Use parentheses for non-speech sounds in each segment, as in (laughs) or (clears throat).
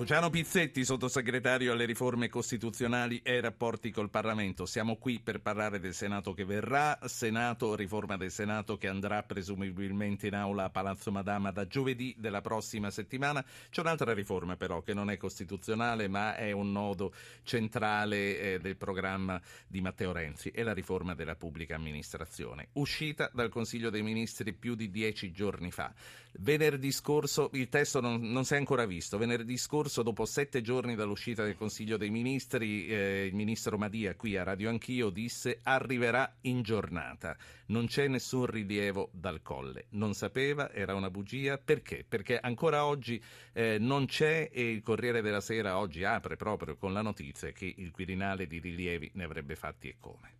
Luciano Pizzetti, sottosegretario alle riforme costituzionali e rapporti col Parlamento. Siamo qui per parlare del Senato che verrà, Senato, riforma del Senato che andrà presumibilmente in aula a Palazzo Madama da giovedì della prossima settimana. C'è un'altra riforma però che non è costituzionale ma è un nodo centrale eh, del programma di Matteo Renzi, è la riforma della pubblica amministrazione, uscita dal Consiglio dei Ministri più di dieci giorni fa. Venerdì scorso, il testo non, non si è ancora visto, venerdì scorso dopo sette giorni dall'uscita del Consiglio dei Ministri, eh, il ministro Madia qui a Radio Anch'io disse arriverà in giornata, non c'è nessun rilievo dal colle, non sapeva, era una bugia, perché? Perché ancora oggi eh, non c'è e il Corriere della Sera oggi apre proprio con la notizia che il Quirinale di rilievi ne avrebbe fatti e come.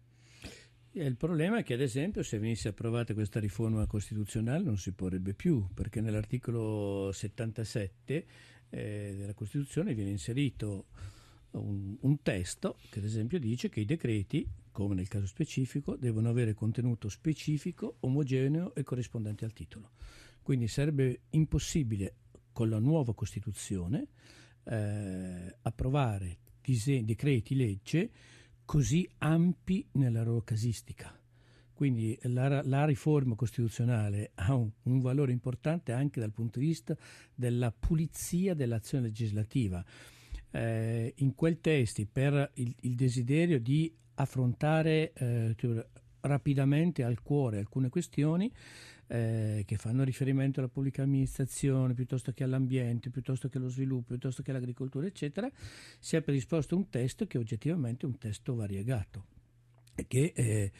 Il problema è che, ad esempio, se venisse approvata questa riforma costituzionale non si porrebbe più, perché nell'articolo 77 eh, della Costituzione viene inserito un, un, testo che, ad esempio, dice che i decreti, come nel caso specifico, devono avere contenuto specifico, omogeneo e corrispondente al titolo. Quindi sarebbe impossibile, con la nuova Costituzione, eh, approvare dise- decreti legge così ampi nella loro casistica. Quindi la, la riforma costituzionale ha un, un, valore importante anche dal punto di vista della pulizia dell'azione legislativa. Eh, in quel testi, per il, il desiderio di affrontare eh, rapidamente al cuore alcune questioni eh, che fanno riferimento alla pubblica amministrazione piuttosto che all'ambiente, piuttosto che allo sviluppo, piuttosto che all'agricoltura, eccetera, si è predisposto un testo che è oggettivamente un testo variegato che eh,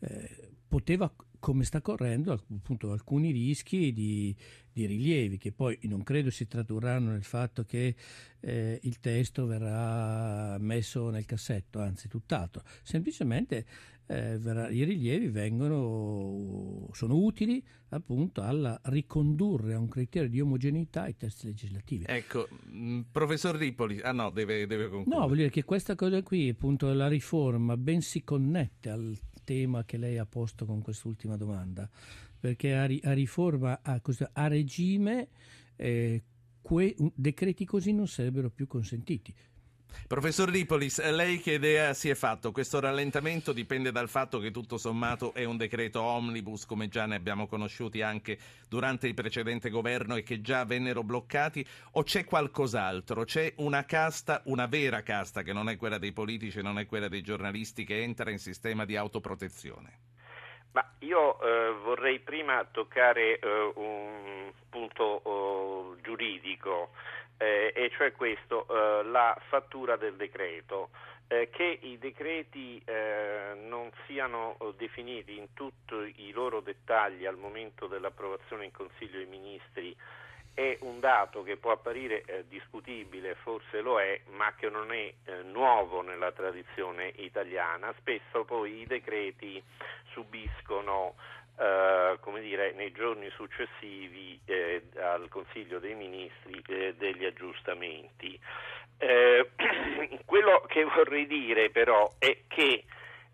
eh, poteva come sta correndo appunto alcuni rischi di, di, rilievi che poi non credo si tradurranno nel fatto che eh, il testo verrà messo nel cassetto, anzi tutt'altro, semplicemente eh, verrà, i rilievi vengono, sono utili appunto a ricondurre a un criterio di omogeneità i testi legislativi. Ecco, mm, professor Ripoli, ah no, deve, deve concludere. No, vuol dire che questa cosa qui, appunto la riforma, ben si connette al tema che lei ha posto con quest'ultima domanda, perché a, a riforma, a, a regime, eh, que, decreti così non sarebbero più consentiti. Professor Ripolis, lei che idea si è fatto? Questo rallentamento dipende dal fatto che tutto sommato è un decreto omnibus, come già ne abbiamo conosciuti anche durante il precedente governo e che già vennero bloccati, o c'è qualcos'altro? C'è una casta, una vera casta, che non è quella dei politici, non è quella dei giornalisti, che entra in sistema di autoprotezione? Ma io eh, vorrei prima toccare eh, un punto oh, giuridico eh, e cioè questo, eh, la fattura del decreto. Eh, che i decreti eh, non siano definiti in tutti i loro dettagli al momento dell'approvazione in Consiglio dei Ministri è un dato che può apparire eh, discutibile, forse lo è, ma che non è eh, nuovo nella tradizione italiana. Spesso poi i decreti subiscono eh, come dire, nei giorni successivi eh, al Consiglio dei Ministri eh, degli aggiustamenti. Eh, (clears throat) quello che vorrei dire però è che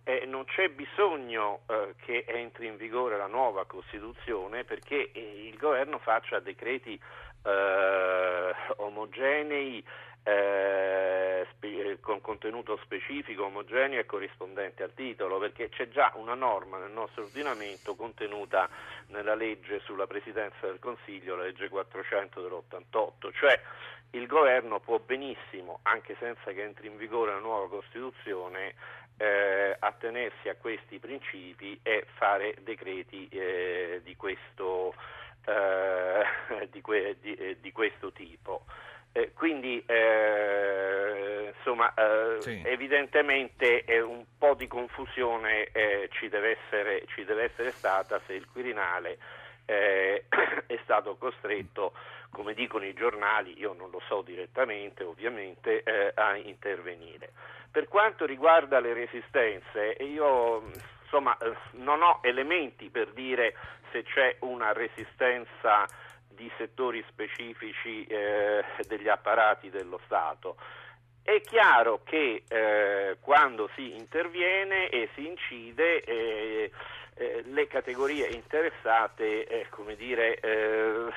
eh, non c'è bisogno eh, che entri in vigore la nuova Costituzione perché il governo faccia decreti omogenei eh, spe- con contenuto specifico, omogeneo e corrispondente al titolo, perché c'è già una norma nel nostro ordinamento contenuta nella legge sulla Presidenza del Consiglio, la legge 400 dell'88, cioè il governo può benissimo, anche senza che entri in vigore la nuova Costituzione, eh, attenersi a questi principi e fare decreti eh, di, questo, eh, (laughs) di, que- di, eh, di questo tipo. Eh, quindi eh, insomma eh, sì. evidentemente un po' di confusione eh, ci deve, essere, ci, deve essere, stata se il Quirinale eh, (coughs) è stato costretto, come dicono i giornali, io non lo so direttamente ovviamente, eh, a intervenire. Per quanto riguarda le resistenze, io insomma, non ho elementi per dire se c'è una resistenza di settori specifici eh, degli apparati dello Stato. È chiaro che eh, quando si interviene e si incide eh, eh le categorie interessate, eh, dire, eh,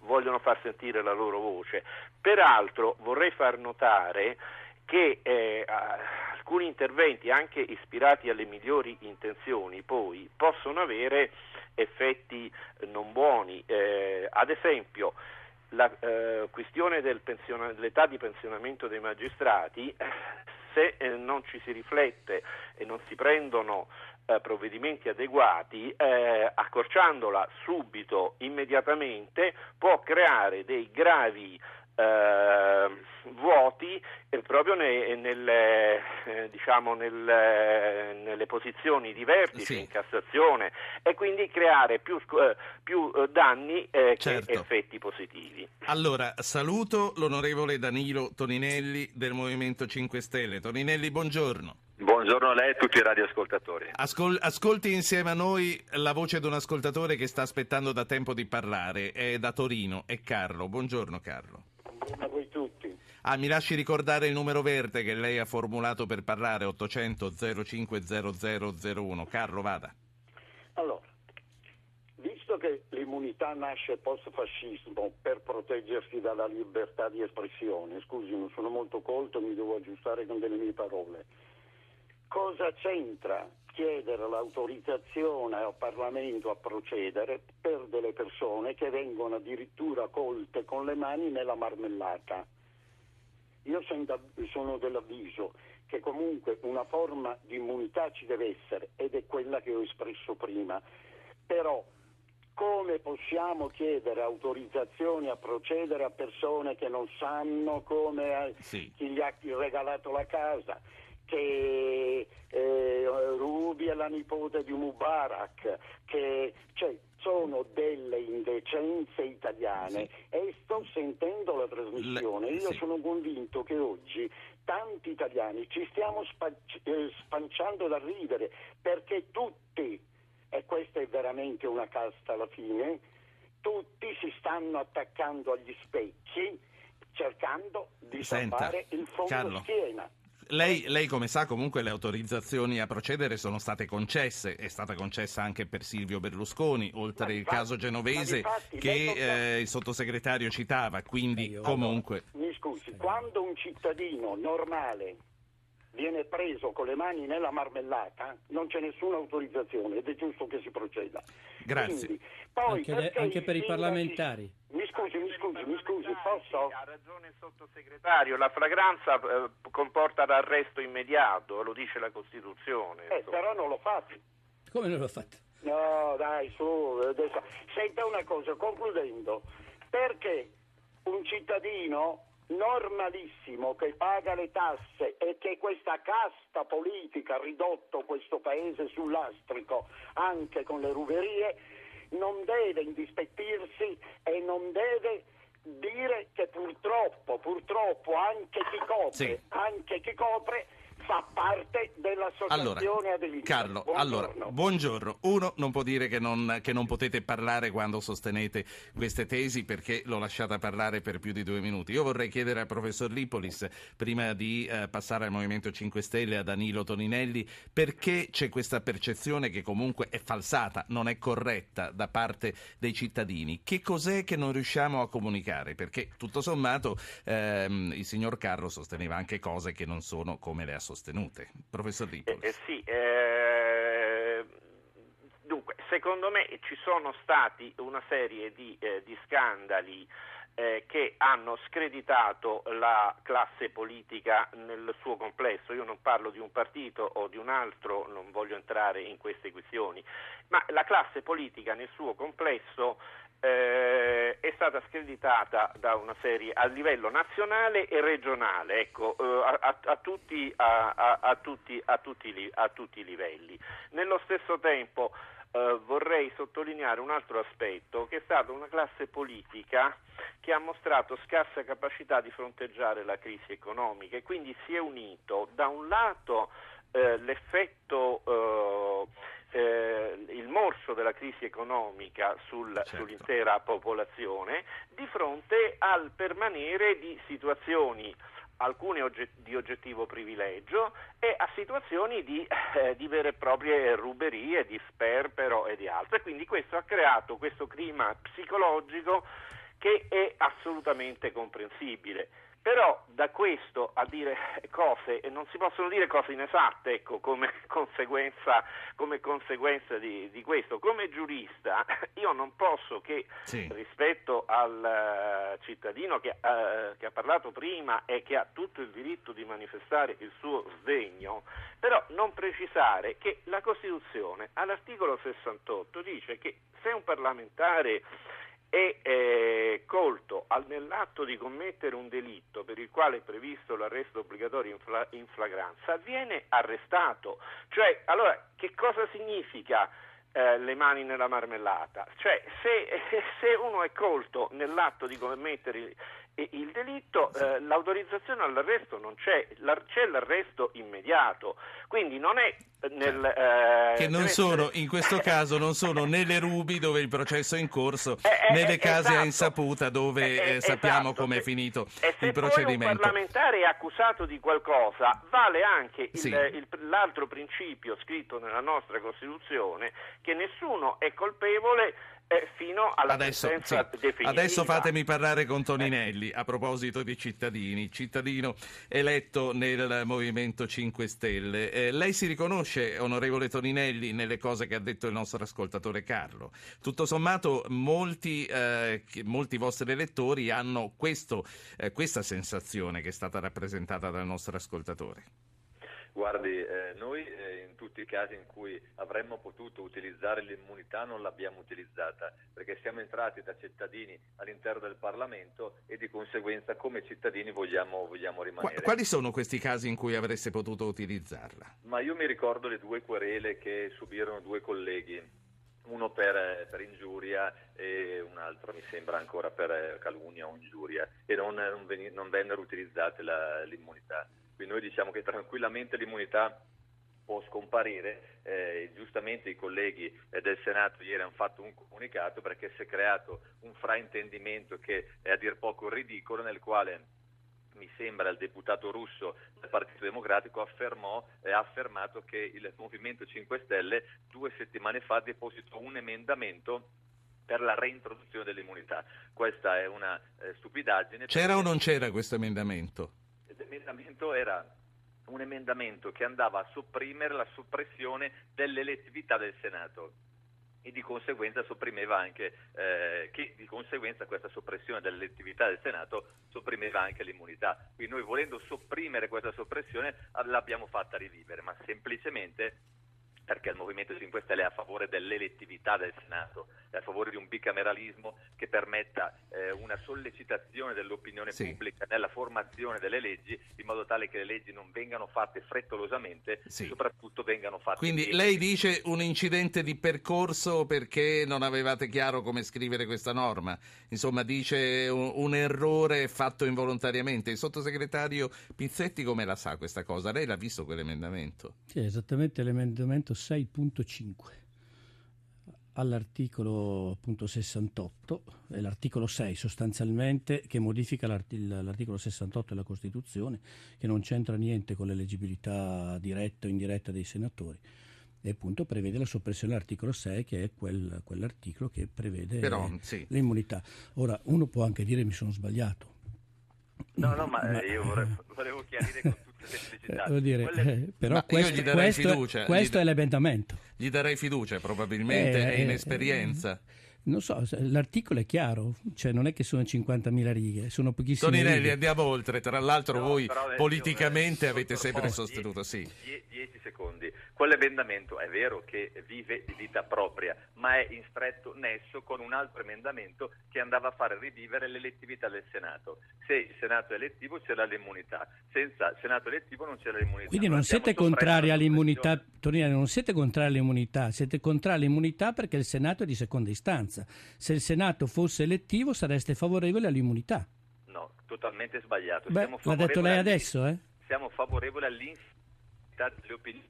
vogliono far sentire la loro voce. Peraltro vorrei far notare che eh, alcuni interventi, anche ispirati alle migliori intenzioni, poi possono avere effetti non buoni. Eh, ad esempio, la eh, questione dell'età di pensionamento dei magistrati, se eh, non ci si riflette e non si prendono eh, provvedimenti adeguati, eh, accorciandola subito, immediatamente, può creare dei gravi eh, vuoti eh, proprio ne, nelle, eh, diciamo nel, nelle, posizioni di vertice sì. in Cassazione e quindi creare più, eh, più eh, danni certo. che effetti positivi. Allora, saluto l'onorevole Danilo Toninelli del Movimento 5 Stelle. Toninelli, buongiorno. Buongiorno a lei e a tutti i radioascoltatori. Ascol- ascolti insieme a noi la voce di un ascoltatore che sta aspettando da tempo di parlare, è da Torino, è Carlo. Buongiorno Carlo. Buongiorno a voi tutti. Ah, mi lasci ricordare il numero verde che lei ha formulato per parlare, 800 050001. Carlo, vada. Allora, visto che l'immunità nasce post-fascismo per proteggersi dalla libertà di espressione, scusi, non sono molto colto, mi devo aggiustare con delle mie parole. Cosa c'entra chiedere l'autorizzazione al Parlamento a procedere per delle persone che vengono addirittura colte con le mani nella marmellata. Io sono dell'avviso che comunque una forma di immunità ci deve essere ed è quella che ho espresso prima, però come possiamo chiedere autorizzazioni a procedere a persone che non sanno come sì. chi gli ha regalato la casa? che eh, Rubi è la nipote di Mubarak, che cioè, sono delle indecenze italiane sì. e sto sentendo la trasmissione. Io sì. sono convinto che oggi tanti italiani ci stiamo spac- eh, spanciando da ridere perché tutti, e questa è veramente una casta alla fine, tutti si stanno attaccando agli specchi cercando di Senta, salvare il fondo Carlo. schiena. Lei, lei, come sa, comunque le autorizzazioni a procedere sono state concesse, è stata concessa anche per Silvio Berlusconi, oltre ma il infatti, caso genovese infatti, che eh, il sottosegretario citava, quindi eh, comunque... Allora, mi scusi, quando un cittadino normale viene preso con le mani nella marmellata, non c'è nessuna autorizzazione ed è giusto che si proceda. Grazie. Quindi, poi, anche, le, anche per i parlamentari. Mi scusi, mi scusi, mi scusi, posso? Ha ragione il sottosegretario, la flagranza eh, comporta l'arresto immediato, lo dice la Costituzione. Eh, però non l'ho fatto. Come non l'ho fatto? No, dai, su, adesso. Senta una cosa, concludendo, perché un cittadino normalissimo che paga le tasse e che questa casta politica ha ridotto questo paese sull'astrico anche con le ruberie, non deve indispettirsi e non deve dire che purtroppo, purtroppo anche chi copre, sì. anche chi copre fa parte dell'associazione allora. Carlo, buongiorno. allora, buongiorno. Uno non può dire che non, che non, potete parlare quando sostenete queste tesi perché l'ho lasciata parlare per più di due minuti. Io vorrei chiedere al professor Lipolis, prima di eh, passare al Movimento 5 Stelle, a Danilo Toninelli, perché c'è questa percezione che comunque è falsata, non è corretta da parte dei cittadini. Che cos'è che non riusciamo a comunicare? Perché tutto sommato ehm, il signor Carlo sosteneva anche cose che non sono come le ha sostenute sostenute. Professor Ripolis. Eh, eh, sì, eh, dunque, secondo me ci sono stati una serie di, eh, di scandali eh, che hanno screditato la classe politica nel suo complesso. Io non parlo di un partito o di un altro, non voglio entrare in queste questioni, ma la classe politica nel suo complesso eh, è stata screditata da una serie a livello nazionale e regionale, ecco, eh, a, a, tutti, a, tutti, tutti, a, tutti, i livelli. Nello stesso tempo eh, vorrei sottolineare un altro aspetto, che è stata una classe politica che ha mostrato scarsa capacità di fronteggiare la crisi economica e quindi si è unito da un lato eh, l'effetto eh, eh, il morso della crisi economica sul, certo. sull'intera popolazione di fronte al permanere di situazioni alcune di oggettivo privilegio e a situazioni di, eh, di, vere e proprie ruberie, di sperpero e di altro. E quindi questo ha creato questo clima psicologico che è assolutamente comprensibile. Però da questo a dire (laughs) cose, e non si possono dire cose inesatte ecco, come (laughs) conseguenza, come conseguenza di, di, questo, come giurista (laughs) io non posso che sì. rispetto al uh, cittadino che, uh, che, ha parlato prima e che ha tutto il diritto di manifestare il suo sdegno, però non precisare che la Costituzione all'articolo 68 dice che se un parlamentare è eh, colto al, nell'atto di commettere un delitto per il quale è previsto l'arresto obbligatorio in, fla, in flagranza, viene arrestato. Cioè, allora, che cosa significa eh, le mani nella marmellata? Cioè, se, (laughs) se, uno è colto nell'atto di commettere il delitto, eh, l'autorizzazione all'arresto non c'è, c'è l'arresto immediato, quindi non è nel, eh, che non sono, essere... in questo (laughs) caso non sono né le rubi dove il processo è in corso eh, eh né le case esatto. a insaputa dove eh, sappiamo esatto. come è finito il procedimento. Se un parlamentare è accusato di qualcosa vale anche il, sì. il, l'altro principio scritto nella nostra Costituzione che nessuno è colpevole eh, fino alla adesso, sì. Adesso fatemi parlare con Toninelli a proposito di cittadini, cittadino eletto nel Movimento 5 Stelle. Eh, lei si riconosce, onorevole Toninelli, nelle cose che ha detto il nostro ascoltatore Carlo. Tutto sommato molti, eh, molti vostri elettori hanno questo, eh, questa sensazione che è stata rappresentata dal nostro ascoltatore. Guardi, eh, noi eh, in tutti i casi in cui avremmo potuto utilizzare l'immunità non l'abbiamo utilizzata perché siamo entrati da cittadini all'interno del Parlamento e di conseguenza come cittadini vogliamo, vogliamo rimanere. Quali sono questi casi in cui avreste potuto utilizzarla? Ma io mi ricordo le due querele che subirono due colleghi uno per, per, ingiuria e un altro mi sembra ancora per calunnia o ingiuria e non, non, ven- non vennero utilizzate la, l'immunità. Quindi noi diciamo che tranquillamente l'immunità può scomparire. Eh, giustamente i colleghi eh, del Senato ieri hanno fatto un comunicato perché si è creato un fraintendimento che è a dir poco ridicolo nel quale mi sembra il deputato russo del Partito Democratico affermò, eh, ha affermato che il Movimento 5 Stelle due settimane fa depositò un emendamento per la reintroduzione dell'immunità. Questa è una eh, stupidaggine. C'era o non c'era questo emendamento? L'emendamento era un emendamento che andava a sopprimere la soppressione dell'elettività del Senato e di conseguenza sopprimeva anche eh, che di conseguenza questa soppressione dell'elettività del Senato sopprimeva anche l'immunità. Quindi noi volendo sopprimere questa soppressione l'abbiamo fatta rivivere, ma semplicemente perché il Movimento 5 Stelle è a favore dell'elettività del Senato, è a favore di un bicameralismo che permetta eh, una sollecitazione dell'opinione sì. pubblica nella formazione delle leggi, in modo tale che le leggi non vengano fatte frettolosamente sì. e soprattutto vengano fatte. Quindi bene. lei dice un incidente di percorso perché non avevate chiaro come scrivere questa norma, insomma dice un, un errore fatto involontariamente. Il sottosegretario Pizzetti come la sa questa cosa? Lei l'ha visto quell'emendamento? Sì, esattamente l'emendamento 6.5 all'articolo appunto 68, è l'articolo 6 sostanzialmente che modifica l'articolo 68 della Costituzione, che non c'entra niente con l'eleggibilità diretta o indiretta dei senatori e appunto prevede la soppressione dell'articolo 6 che è quel, quell'articolo che prevede Però, sì. l'immunità. Ora uno può anche dire mi sono sbagliato. No, no, ma, ma io volevo, volevo chiarire con (laughs) eh, dire, eh, però questo, questo, fiducia, questo è l'emendamento. Gli darei fiducia, probabilmente eh, è inesperienza. Eh, non so, l'articolo è chiaro, cioè non è che sono 50.000 righe, sono pochissime Toninelli, righe. andiamo oltre, tra l'altro no, voi politicamente io, avete sempre sostenuto, sì. 10 secondi. Quell'emendamento è vero che vive di vita propria, ma è in stretto nesso con un altro emendamento che andava a fare rivivere l'elettività del Senato. Se il Senato è elettivo c'era l'immunità, senza Senato elettivo non c'era l'immunità. Quindi non siete contrari all'immunità, Toninelli, non siete contrari all'immunità, siete contrari all'immunità perché il Senato è di seconda istanza maggioranza. Se il Senato fosse elettivo sareste favorevoli all'immunità. No, totalmente sbagliato. Beh, l'ha detto lei adesso, eh? Siamo favorevoli all'infinità delle opinioni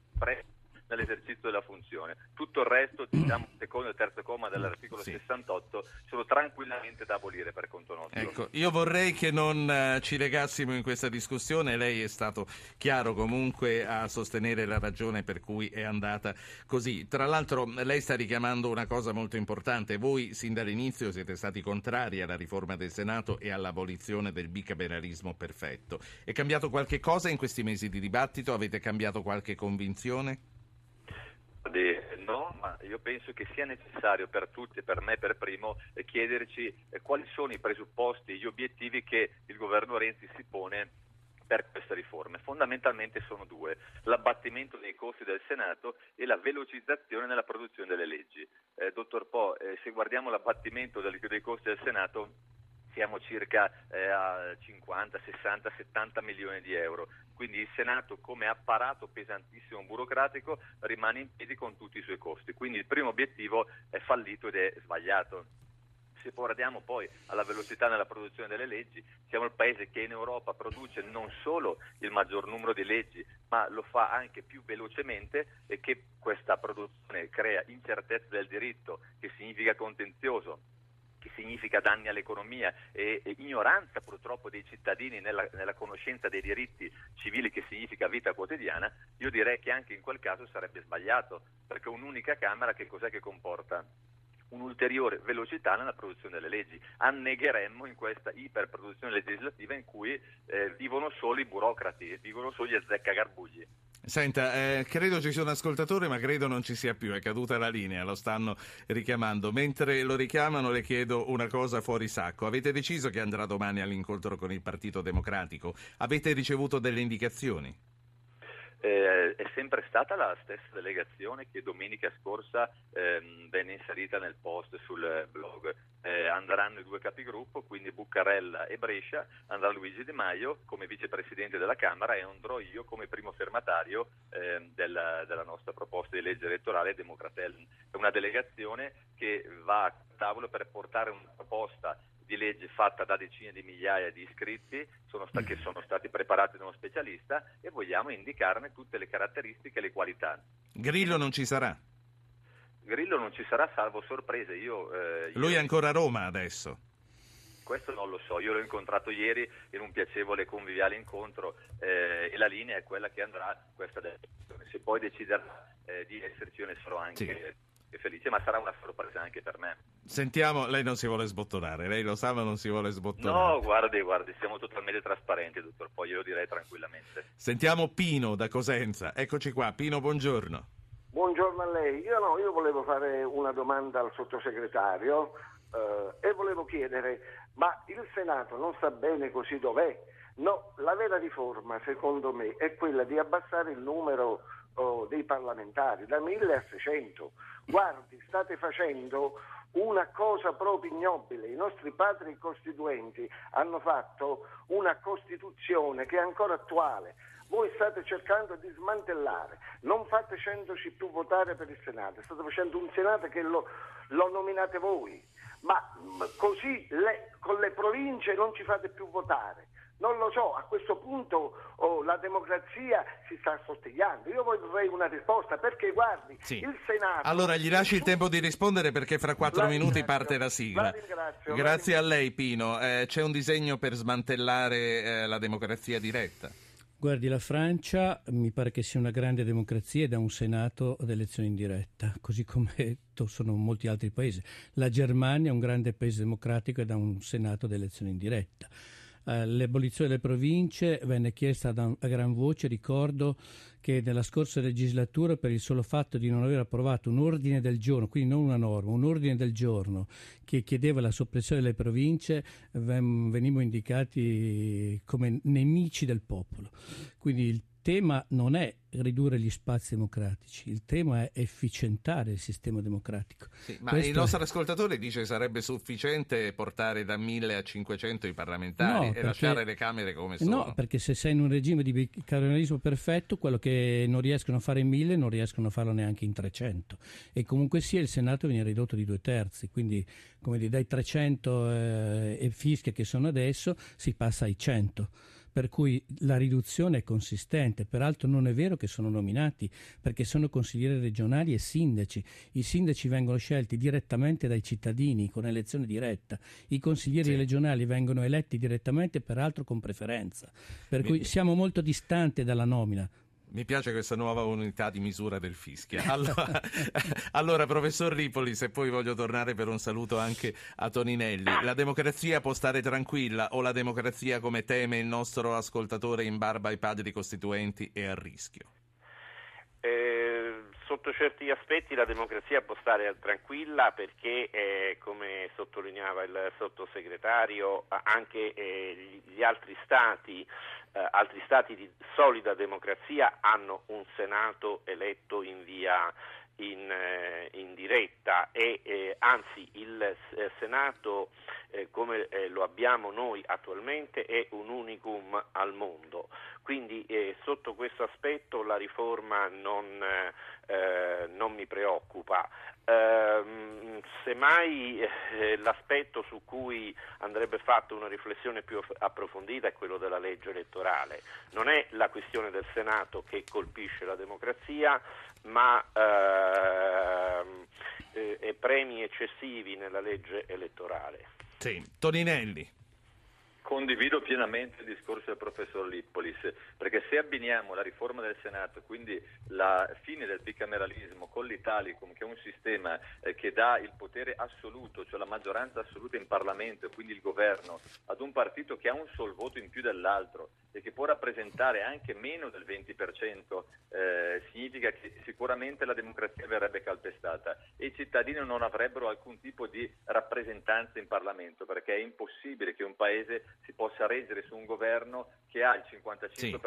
nell'esercizio della funzione. Tutto il resto, diciamo, (clears throat) secondo e terzo comma dell'articolo sì. 68, sono tranquillamente da abolire per conto nostro. Ecco, io vorrei che non uh, ci legassimo in questa discussione, lei è stato chiaro comunque a sostenere la ragione per cui è andata così. Tra l'altro lei sta richiamando una cosa molto importante, voi sin dall'inizio siete stati contrari alla riforma del Senato e all'abolizione del bicameralismo perfetto. È cambiato qualche cosa in questi mesi di dibattito? Avete cambiato qualche convinzione? No, ma io penso che sia necessario per tutti, per me per primo, eh, chiederci eh, quali sono i presupposti, gli obiettivi che il governo Renzi si pone per queste riforme. Fondamentalmente sono due, l'abbattimento dei costi del Senato e la velocizzazione nella produzione delle leggi. Eh, dottor Po, eh, se guardiamo l'abbattimento dei costi del Senato, siamo circa eh, a 50, 60, 70 milioni di euro. Quindi il Senato come apparato pesantissimo burocratico rimane in piedi con tutti i suoi costi. Quindi il primo obiettivo è fallito ed è sbagliato. Se guardiamo poi alla velocità nella produzione delle leggi, siamo il paese che in Europa produce non solo il maggior numero di leggi, ma lo fa anche più velocemente e che questa produzione crea incertezza del diritto, che significa contenzioso, che significa danni all'economia e, e ignoranza purtroppo dei cittadini nella, nella, conoscenza dei diritti civili che significa vita quotidiana, io direi che anche in quel caso sarebbe sbagliato, perché un'unica Camera che cos'è che comporta? un'ulteriore velocità nella produzione delle leggi. Annegheremmo in questa iperproduzione legislativa in cui eh, vivono solo i burocrati, vivono solo gli azzeccagarbugli. Senta, eh, credo ci sia un ascoltatore, ma credo non ci sia più, è caduta la linea, lo stanno richiamando. Mentre lo richiamano le chiedo una cosa fuori sacco. Avete deciso che andrà domani all'incontro con il Partito Democratico? Avete ricevuto delle indicazioni? Eh, è sempre stata la stessa delegazione che domenica scorsa ehm, venne inserita nel post sul blog. Eh, andranno i due capigruppo, quindi Buccarella e Brescia, andrà Luigi Di Maio come vicepresidente della Camera e andrò io come primo firmatario eh, della, della, nostra proposta di legge elettorale Democratelli. È una delegazione che va a tavolo per portare una proposta di legge fatta da decine di migliaia di iscritti sono sta- che sono stati preparati da uno specialista e vogliamo indicarne tutte le caratteristiche e le qualità. Grillo non ci sarà? Grillo non ci sarà salvo sorprese. Io, eh, Lui è ancora a Roma adesso? Questo non lo so, io l'ho incontrato ieri in un piacevole conviviale incontro eh, e la linea è quella che andrà questa decisione. Se poi deciderà eh, di esserci io ne sarò anche... Sì felice, ma sarà una sorpresa anche per me. Sentiamo, lei non si vuole sbottonare, lei lo sa ma non si vuole sbottonare. No, guardi, guardi, siamo totalmente trasparenti, dottor Poi, io lo direi tranquillamente. Sentiamo Pino da Cosenza, eccoci qua, Pino, buongiorno. Buongiorno a lei, io, no, io volevo fare una domanda al sottosegretario eh, e volevo chiedere, ma il Senato non sta bene così dov'è? No, la vera riforma secondo me è quella di abbassare il numero oh, dei parlamentari da 1000 a 600. Guardi, state facendo una cosa proprio ignobile. I nostri padri costituenti hanno fatto una Costituzione che è ancora attuale. Voi state cercando di smantellare, non facendoci più votare per il Senato, state facendo un Senato che lo, lo nominate voi, ma così le, con le province non ci fate più votare. Non lo so, a questo punto oh, la democrazia si sta assottigliando. Io vorrei una risposta perché guardi, sì. il Senato... Allora gli lasci il tempo di rispondere perché fra quattro minuti parte la sigla. La ringrazio, Grazie la a lei Pino. Eh, c'è un disegno per smantellare eh, la democrazia diretta? Guardi, la Francia mi pare che sia una grande democrazia ed ha un Senato ad elezione indiretta, così come sono molti altri paesi. La Germania è un grande paese democratico ed ha un Senato ad elezione indiretta. Eh, l'abolizione delle province venne chiesta da, a gran voce, ricordo che nella scorsa legislatura per il solo fatto di non aver approvato un ordine del giorno, quindi non una norma, un ordine del giorno che chiedeva la soppressione delle province, venimmo indicati come nemici del popolo. Quindi il tema non è ridurre gli spazi democratici, il tema è efficientare il sistema democratico. Sì, ma Questo il nostro è... ascoltatore dice che sarebbe sufficiente portare da 1000 a 500 i parlamentari no, e perché... lasciare le Camere come sono. No, perché se sei in un regime di bicameralismo perfetto, quello che non riescono a fare in 1000 non riescono a farlo neanche in 300. E comunque sia il Senato viene ridotto di due terzi, quindi come dire, dai 300 eh, e fischia che sono adesso si passa ai 100 per cui la riduzione è consistente. Peraltro non è vero che sono nominati perché sono consiglieri regionali e sindaci. I sindaci vengono scelti direttamente dai cittadini con elezione diretta. I consiglieri sì. regionali vengono eletti direttamente, peraltro con preferenza. Per Mi... cui siamo molto distanti dalla nomina. Mi piace questa nuova unità di misura del fischia. Allora, (laughs) allora, professor Ripoli, se poi voglio tornare per un saluto anche a Toninelli, la democrazia può stare tranquilla o la democrazia, come teme il nostro ascoltatore in barba ai padri costituenti, è a rischio? Eh, sotto certi aspetti la democrazia può stare tranquilla perché, eh, come sottolineava il sottosegretario, anche eh, gli altri stati eh, altri stati di solida democrazia hanno un Senato eletto in via in, eh, in diretta e eh, anzi il eh, Senato eh, come eh, lo abbiamo noi attualmente è un unicum al mondo. Quindi eh, sotto questo aspetto la riforma non, non mi preoccupa. Ehm, semmai l'aspetto su cui andrebbe fatta una riflessione più approfondita è quello della legge elettorale. Non è la questione del Senato che colpisce la democrazia, ma ehm, eh, premi eccessivi nella legge elettorale. Sì. Toninelli. Condivido pienamente il discorso del professor Lippolis, perché se abbiniamo la riforma del Senato, quindi la fine del bicameralismo con l'Italicum, che è un sistema eh, che dà il potere assoluto, cioè la maggioranza assoluta in Parlamento e quindi il governo, ad un partito che ha un sol voto in più dell'altro e che può rappresentare anche meno del 20%, eh, significa che sicuramente la democrazia verrebbe calpestata e i cittadini non avrebbero alcun tipo di rappresentanza in Parlamento, perché è impossibile che un paese si possa reggere su un governo che ha il 55% sì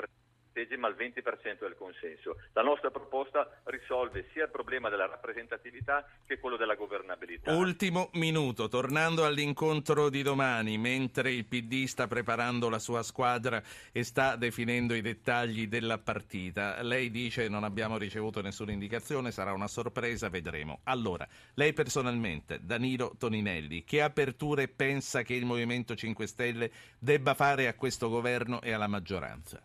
ma il 20% del consenso. La nostra proposta risolve sia il problema della rappresentatività che quello della governabilità. Ultimo minuto, tornando all'incontro di domani, mentre il PD sta preparando la sua squadra e sta definendo i dettagli della partita, lei dice non abbiamo ricevuto nessuna indicazione, sarà una sorpresa, vedremo. Allora, lei personalmente, Danilo Toninelli, che aperture pensa che il Movimento 5 Stelle debba fare a questo governo e alla maggioranza?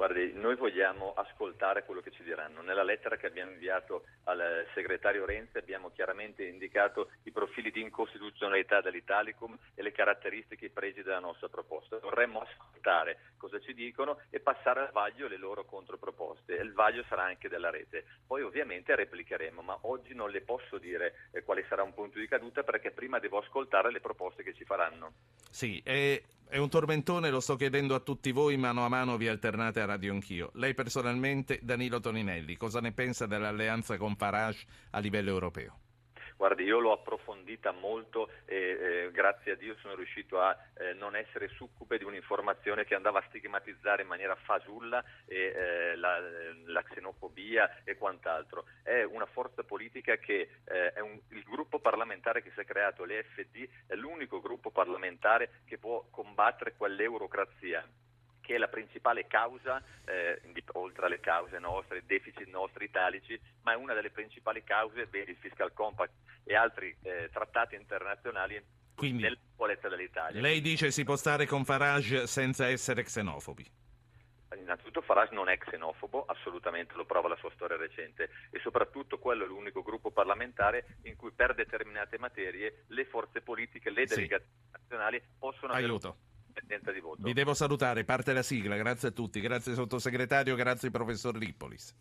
Guardi, noi vogliamo ascoltare quello che ci diranno. Nella lettera che abbiamo inviato al segretario Renzi abbiamo chiaramente indicato i profili di incostituzionalità dell'Italicum e le caratteristiche e i pregi della nostra proposta. Vorremmo ascoltare cosa ci dicono e passare al vaglio le loro controproposte. Il vaglio sarà anche della rete. Poi ovviamente replicheremo, ma oggi non le posso dire eh, quale sarà un punto di caduta perché prima devo ascoltare le proposte che ci faranno. Sì, e è un tormentone, lo sto chiedendo a tutti voi, mano a mano vi alternate a Radio Anch'io. Lei personalmente, Danilo Toninelli, cosa ne pensa dell'alleanza con Farage a livello europeo? Guardi, io l'ho approfondita molto e eh, grazie a Dio sono riuscito a eh, non essere succube di un'informazione che andava a stigmatizzare in maniera fasulla e, eh, la, la, xenofobia e quant'altro. È una forza politica che eh, è un, il gruppo parlamentare che si è creato, l'EFD, è l'unico gruppo parlamentare che può combattere quell'eurocrazia che è la principale causa, eh, oltre alle cause nostre, i deficit nostri italici, ma è una delle principali cause, vedi il Fiscal Compact e altri eh, trattati internazionali Quindi, nella sicurezza dell'Italia. Lei dice si può stare con Farage senza essere xenofobi? Innanzitutto Farage non è xenofobo, assolutamente lo prova la sua storia recente e soprattutto quello è l'unico gruppo parlamentare in cui per determinate materie le forze politiche, le delegazioni sì. nazionali possono Aiuto. avere indipendenza di voto. Vi devo salutare, parte la sigla, grazie a tutti, grazie sottosegretario, grazie professor Lippolis.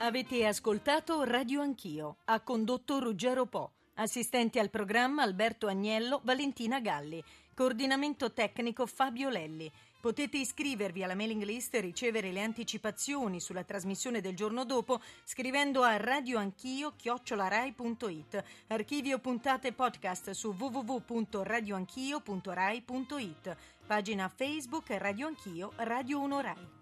Avete ascoltato Radio Anch'io, ha condotto Ruggero Po, assistenti al programma Alberto Agnello, Valentina Galli, coordinamento tecnico Fabio Lelli. Potete iscrivervi alla mailing list e ricevere le anticipazioni sulla trasmissione del giorno dopo scrivendo a radioanchio-rai.it. Archivio puntate podcast su www.radioanchio.rai.it. Pagina Facebook Radio Anch'io, Radio 1 Rai.